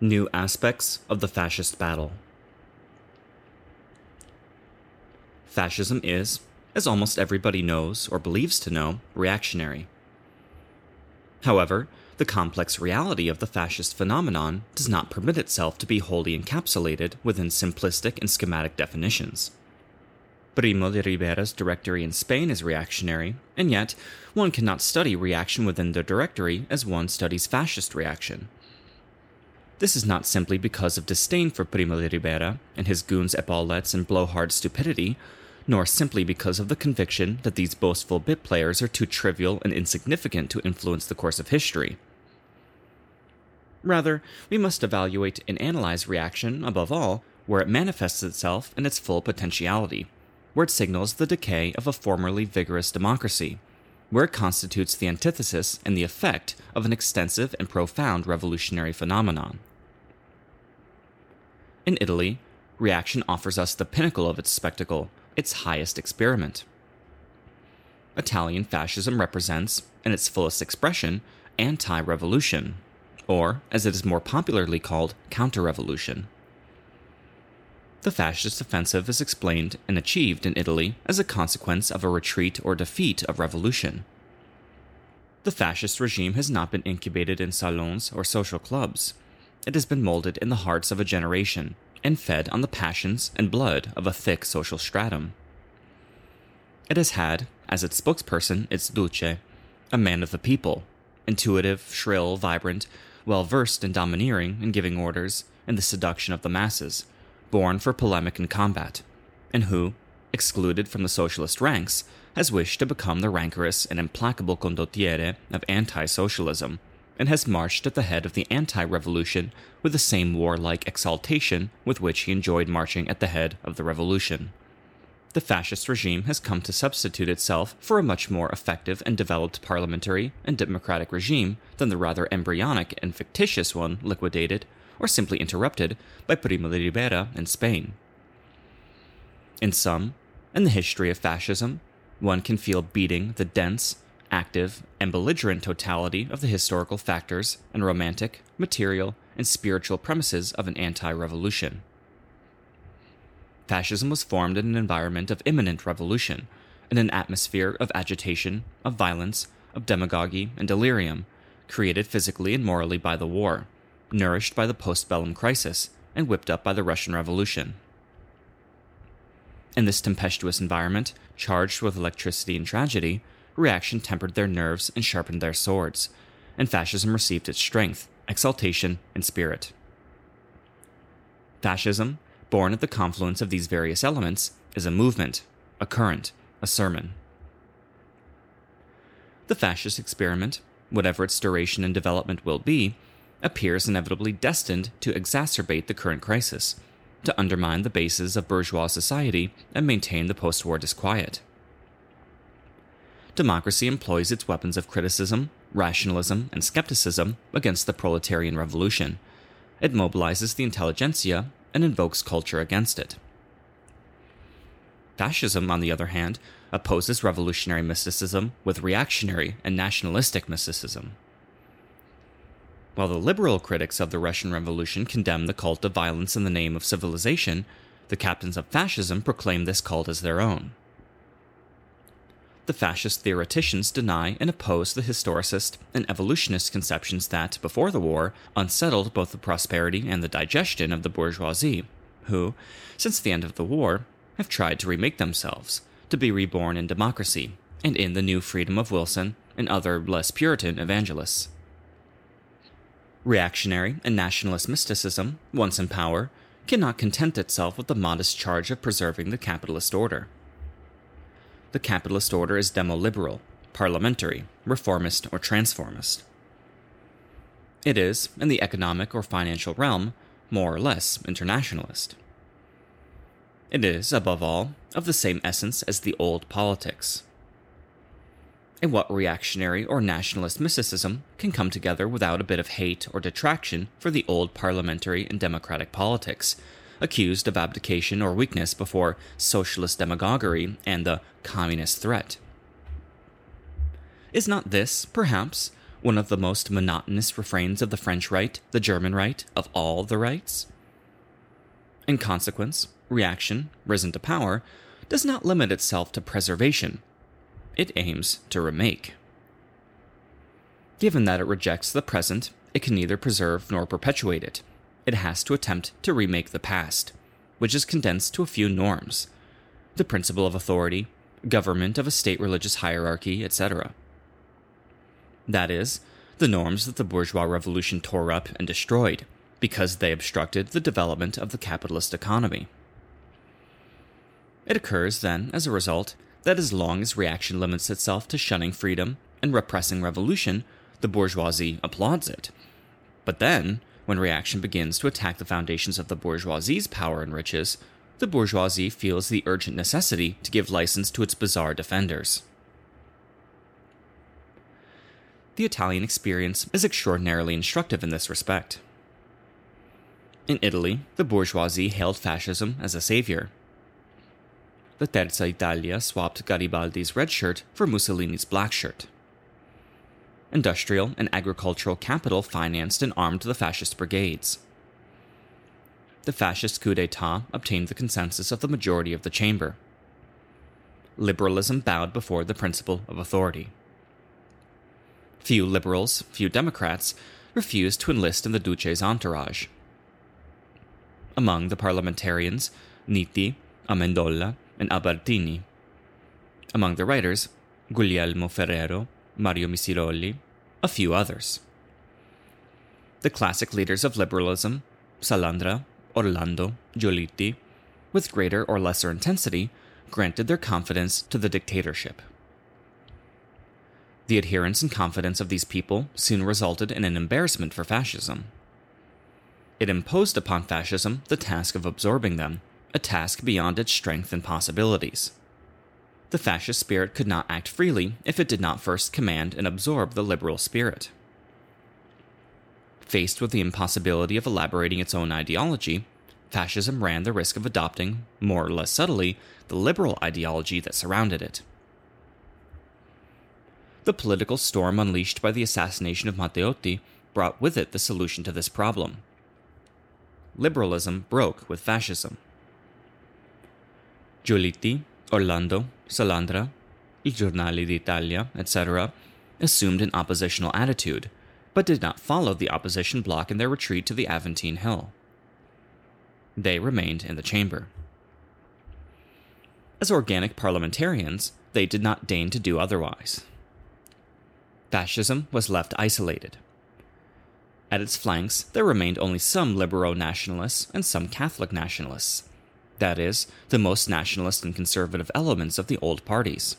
New aspects of the fascist battle. Fascism is, as almost everybody knows or believes to know, reactionary. However, the complex reality of the fascist phenomenon does not permit itself to be wholly encapsulated within simplistic and schematic definitions. Primo de Rivera's directory in Spain is reactionary, and yet one cannot study reaction within the directory as one studies fascist reaction. This is not simply because of disdain for Primo de Rivera and his goons' epaulettes and blowhard stupidity, nor simply because of the conviction that these boastful bit players are too trivial and insignificant to influence the course of history. Rather, we must evaluate and analyze reaction, above all, where it manifests itself in its full potentiality, where it signals the decay of a formerly vigorous democracy, where it constitutes the antithesis and the effect of an extensive and profound revolutionary phenomenon. In Italy, reaction offers us the pinnacle of its spectacle, its highest experiment. Italian fascism represents, in its fullest expression, anti revolution, or, as it is more popularly called, counter revolution. The fascist offensive is explained and achieved in Italy as a consequence of a retreat or defeat of revolution. The fascist regime has not been incubated in salons or social clubs. It has been molded in the hearts of a generation and fed on the passions and blood of a thick social stratum. It has had, as its spokesperson, its Duce, a man of the people, intuitive, shrill, vibrant, well versed in domineering and giving orders and the seduction of the masses, born for polemic and combat, and who, excluded from the socialist ranks, has wished to become the rancorous and implacable condottiere of anti socialism, and has marched at the head of the anti revolution with the same warlike exaltation with which he enjoyed marching at the head of the revolution. The fascist regime has come to substitute itself for a much more effective and developed parliamentary and democratic regime than the rather embryonic and fictitious one liquidated or simply interrupted by Primo de Rivera in Spain. In sum, in the history of fascism, one can feel beating the dense, active, and belligerent totality of the historical factors and romantic, material, and spiritual premises of an anti revolution. Fascism was formed in an environment of imminent revolution, in an atmosphere of agitation, of violence, of demagogy, and delirium, created physically and morally by the war, nourished by the postbellum crisis, and whipped up by the Russian Revolution. In this tempestuous environment, charged with electricity and tragedy, reaction tempered their nerves and sharpened their swords, and fascism received its strength, exaltation, and spirit. Fascism, born at the confluence of these various elements, is a movement, a current, a sermon. The fascist experiment, whatever its duration and development will be, appears inevitably destined to exacerbate the current crisis, to undermine the bases of bourgeois society and maintain the post war disquiet democracy employs its weapons of criticism, rationalism, and skepticism against the proletarian revolution. It mobilizes the intelligentsia and invokes culture against it. Fascism, on the other hand, opposes revolutionary mysticism with reactionary and nationalistic mysticism. While the liberal critics of the Russian Revolution condemn the cult of violence in the name of civilization, the captains of fascism proclaim this cult as their own the fascist theoreticians deny and oppose the historicist and evolutionist conceptions that, before the war, unsettled both the prosperity and the digestion of the bourgeoisie, who, since the end of the war, have tried to remake themselves, to be reborn in democracy, and in the new freedom of Wilson and other less Puritan evangelists. Reactionary and nationalist mysticism, once in power, cannot content itself with the modest charge of preserving the capitalist order the capitalist order is demo-liberal, parliamentary, reformist, or transformist. It is, in the economic or financial realm, more or less internationalist. It is, above all, of the same essence as the old politics. And what reactionary or nationalist mysticism can come together without a bit of hate or detraction for the old parliamentary and democratic politics accused of abdication or weakness before socialist demagoguery and the communist threat. Is not this, perhaps, one of the most monotonous refrains of the French right, the German right, of all the rights? In consequence, reaction, risen to power, does not limit itself to preservation. It aims to remake. Given that it rejects the present, it can neither preserve nor perpetuate it. It has to attempt to remake the past, which is condensed to a few norms the principle of authority, government of a state religious hierarchy, etc. That is, the norms that the bourgeois revolution tore up and destroyed because they obstructed the development of the capitalist economy. It occurs, then, as a result, that as long as reaction limits itself to shunning freedom and repressing revolution, the bourgeoisie applauds it. But then, when reaction begins to attack the foundations of the bourgeoisie's power and riches, the bourgeoisie feels the urgent necessity to give license to its bizarre defenders. The Italian experience is extraordinarily instructive in this respect. In Italy, the bourgeoisie hailed fascism as a savior. The Terza Italia swapped Garibaldi's red shirt for Mussolini's black shirt. Industrial and agricultural capital financed and armed the fascist brigades. The fascist coup d'etat obtained the consensus of the majority of the chamber. Liberalism bowed before the principle of authority. Few liberals, few Democrats, refused to enlist in the Duce's entourage. Among the parliamentarians, Nitti, Amendola, and Albertini. Among the writers, Guglielmo Ferrero, Mario Missiroli, a few others. The classic leaders of liberalism, Salandra, Orlando, Giolitti, with greater or lesser intensity, granted their confidence to the dictatorship. The adherence and confidence of these people soon resulted in an embarrassment for fascism. It imposed upon fascism the task of absorbing them, a task beyond its strength and possibilities. The fascist spirit could not act freely if it did not first command and absorb the liberal spirit. Faced with the impossibility of elaborating its own ideology, fascism ran the risk of adopting, more or less subtly, the liberal ideology that surrounded it. The political storm unleashed by the assassination of Matteotti brought with it the solution to this problem. Liberalism broke with fascism. Giolitti, Orlando, Salandra, Il Giornale d'Italia, etc., assumed an oppositional attitude, but did not follow the opposition bloc in their retreat to the Aventine Hill. They remained in the chamber. As organic parliamentarians, they did not deign to do otherwise. Fascism was left isolated. At its flanks, there remained only some libero nationalists and some Catholic nationalists that is, the most nationalist and conservative elements of the old parties.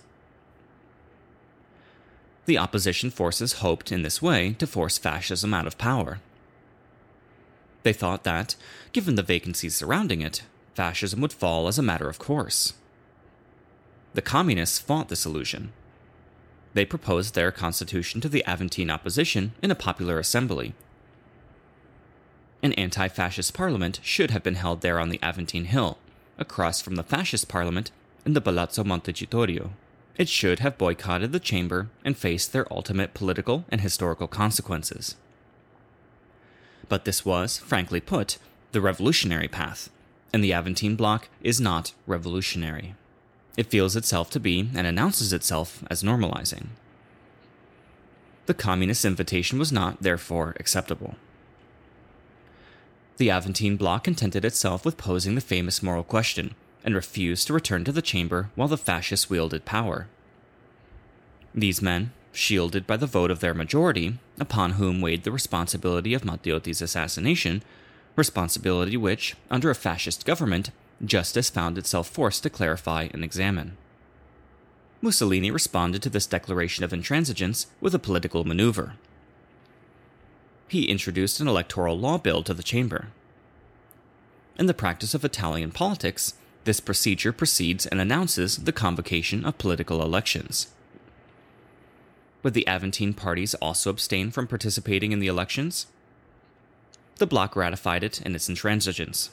The opposition forces hoped in this way to force fascism out of power. They thought that, given the vacancies surrounding it, fascism would fall as a matter of course. The communists fought this illusion. They proposed their constitution to the Aventine opposition in a popular assembly. An anti fascist parliament should have been held there on the Aventine Hill, across from the fascist parliament in the Palazzo Montecitorio. It should have boycotted the chamber and faced their ultimate political and historical consequences. But this was, frankly put, the revolutionary path, and the Aventine Bloc is not revolutionary. It feels itself to be and announces itself as normalizing. The communist invitation was not, therefore, acceptable. The Aventine Bloc contented itself with posing the famous moral question and refused to return to the chamber while the fascists wielded power. These men, shielded by the vote of their majority, upon whom weighed the responsibility of Matteotti's assassination, responsibility which, under a fascist government, justice found itself forced to clarify and examine. Mussolini responded to this declaration of intransigence with a political maneuver he introduced an electoral law bill to the chamber. In the practice of Italian politics, this procedure precedes and announces the convocation of political elections. Would the Aventine parties also abstain from participating in the elections? The bloc ratified it in its intransigence.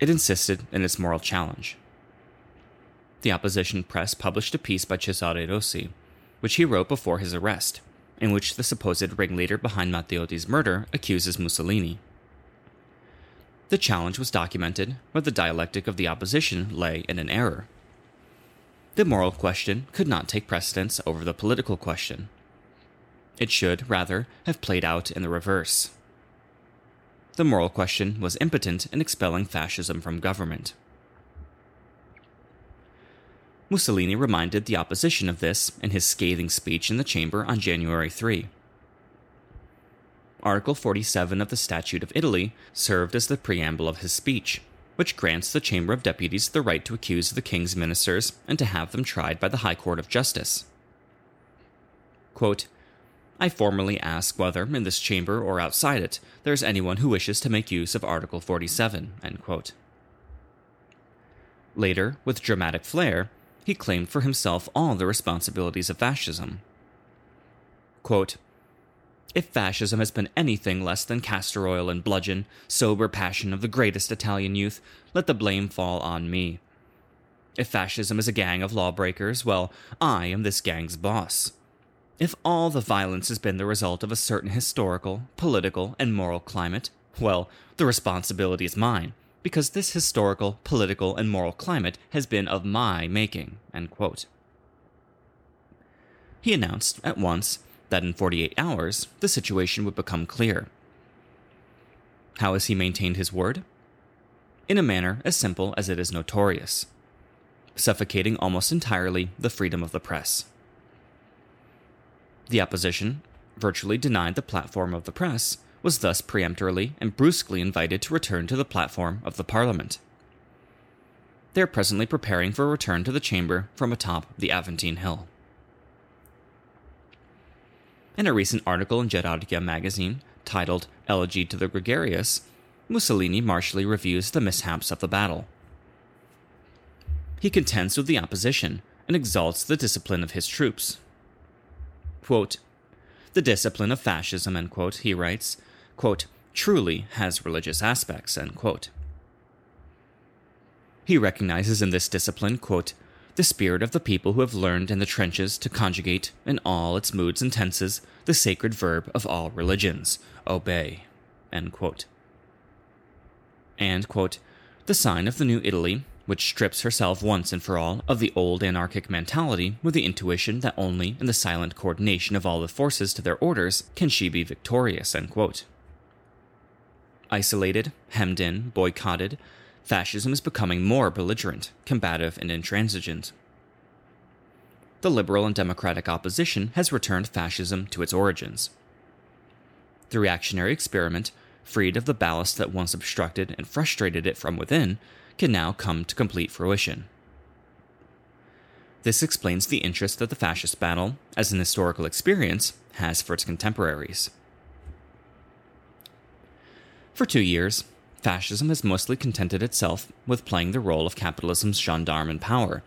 It insisted in its moral challenge. The opposition press published a piece by Cesare Rossi, which he wrote before his arrest, in which the supposed ringleader behind Matteotti's murder accuses Mussolini. The challenge was documented, but the dialectic of the opposition lay in an error. The moral question could not take precedence over the political question. It should, rather, have played out in the reverse. The moral question was impotent in expelling fascism from government. Mussolini reminded the opposition of this in his scathing speech in the chamber on January 3. Article 47 of the Statute of Italy served as the preamble of his speech, which grants the Chamber of Deputies the right to accuse the king's ministers and to have them tried by the High Court of Justice. Quote, I formally ask whether, in this chamber or outside it, there is anyone who wishes to make use of Article 47. Later, with dramatic flair, he claimed for himself all the responsibilities of fascism. Quote, if fascism has been anything less than castor oil and bludgeon, sober passion of the greatest Italian youth, let the blame fall on me. If fascism is a gang of lawbreakers, well, I am this gang's boss. If all the violence has been the result of a certain historical, political, and moral climate, well, the responsibility is mine, because this historical, political, and moral climate has been of my making. He announced, at once, that in 48 hours, the situation would become clear. How has he maintained his word? In a manner as simple as it is notorious suffocating almost entirely the freedom of the press. The opposition, virtually denied the platform of the press, was thus peremptorily and brusquely invited to return to the platform of the Parliament. They are presently preparing for a return to the chamber from atop the Aventine Hill. In a recent article in Gerarchia magazine titled Elegy to the Gregarious, Mussolini martially reviews the mishaps of the battle. He contends with the opposition and exalts the discipline of his troops, Quote, the discipline of fascism, quote, he writes, quote, truly has religious aspects, end quote. He recognizes in this discipline, quote, the spirit of the people who have learned in the trenches to conjugate, in all its moods and tenses, the sacred verb of all religions, obey, end quote. And, quote, the sign of the new Italy which strips herself once and for all of the old anarchic mentality with the intuition that only in the silent coordination of all the forces to their orders can she be victorious. Isolated, hemmed in, boycotted, fascism is becoming more belligerent, combative, and intransigent. The liberal and democratic opposition has returned fascism to its origins. The reactionary experiment, freed of the ballast that once obstructed and frustrated it from within, can now come to complete fruition. This explains the interest that the fascist battle, as an historical experience, has for its contemporaries. For two years, fascism has mostly contented itself with playing the role of capitalism's gendarme in power,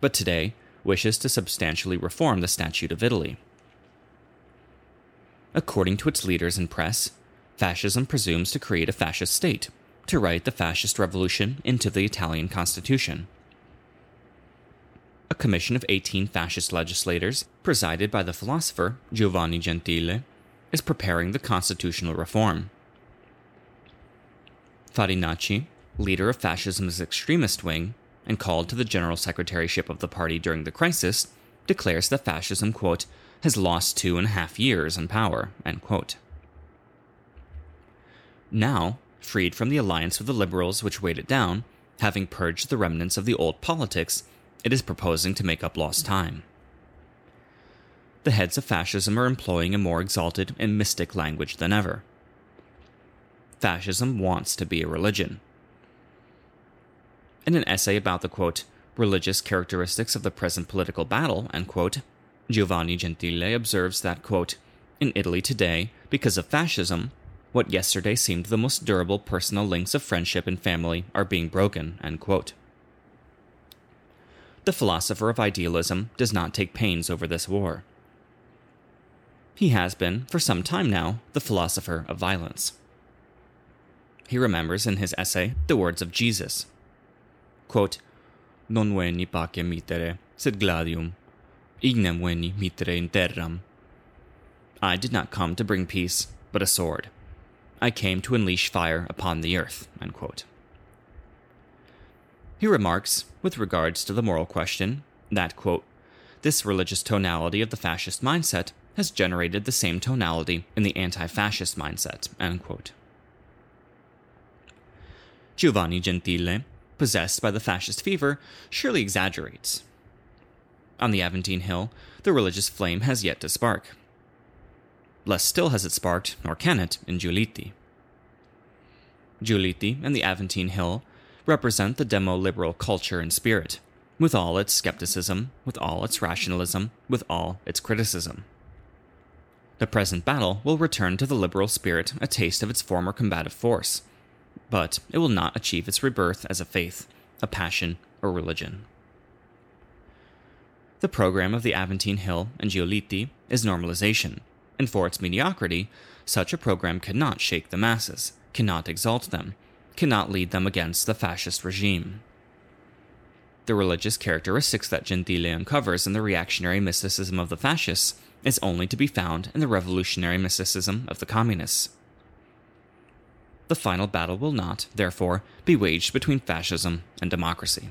but today wishes to substantially reform the Statute of Italy. According to its leaders and press, fascism presumes to create a fascist state to write the fascist revolution into the Italian constitution. A commission of 18 fascist legislators, presided by the philosopher Giovanni Gentile, is preparing the constitutional reform. Farinacci, leader of fascism's extremist wing, and called to the general secretaryship of the party during the crisis, declares that fascism, quote, has lost two and a half years in power, Now, freed from the alliance with the liberals which weighed it down, having purged the remnants of the old politics, it is proposing to make up lost time. The heads of fascism are employing a more exalted and mystic language than ever. Fascism wants to be a religion. In an essay about the quote, religious characteristics of the present political battle, quote, Giovanni Gentile observes that, quote, in Italy today, because of fascism, what yesterday seemed the most durable personal links of friendship and family are being broken. The philosopher of idealism does not take pains over this war. He has been, for some time now, the philosopher of violence. He remembers in his essay the words of Jesus quote, Non veni pacem mittere, sed gladium, ignem veni mittere in terram. I did not come to bring peace, but a sword. I came to unleash fire upon the earth. He remarks, with regards to the moral question, that, quote, this religious tonality of the fascist mindset has generated the same tonality in the anti fascist mindset. Giovanni Gentile, possessed by the fascist fever, surely exaggerates. On the Aventine Hill, the religious flame has yet to spark. Less still has it sparked, nor can it, in Giolitti. Giolitti and the Aventine Hill represent the demo liberal culture and spirit, with all its skepticism, with all its rationalism, with all its criticism. The present battle will return to the liberal spirit a taste of its former combative force, but it will not achieve its rebirth as a faith, a passion, or religion. The program of the Aventine Hill and Giolitti is normalization, and for its mediocrity, such a program cannot shake the masses, cannot exalt them, cannot lead them against the fascist regime. The religious characteristics that Gentile uncovers in the reactionary mysticism of the fascists is only to be found in the revolutionary mysticism of the communists. The final battle will not, therefore, be waged between fascism and democracy.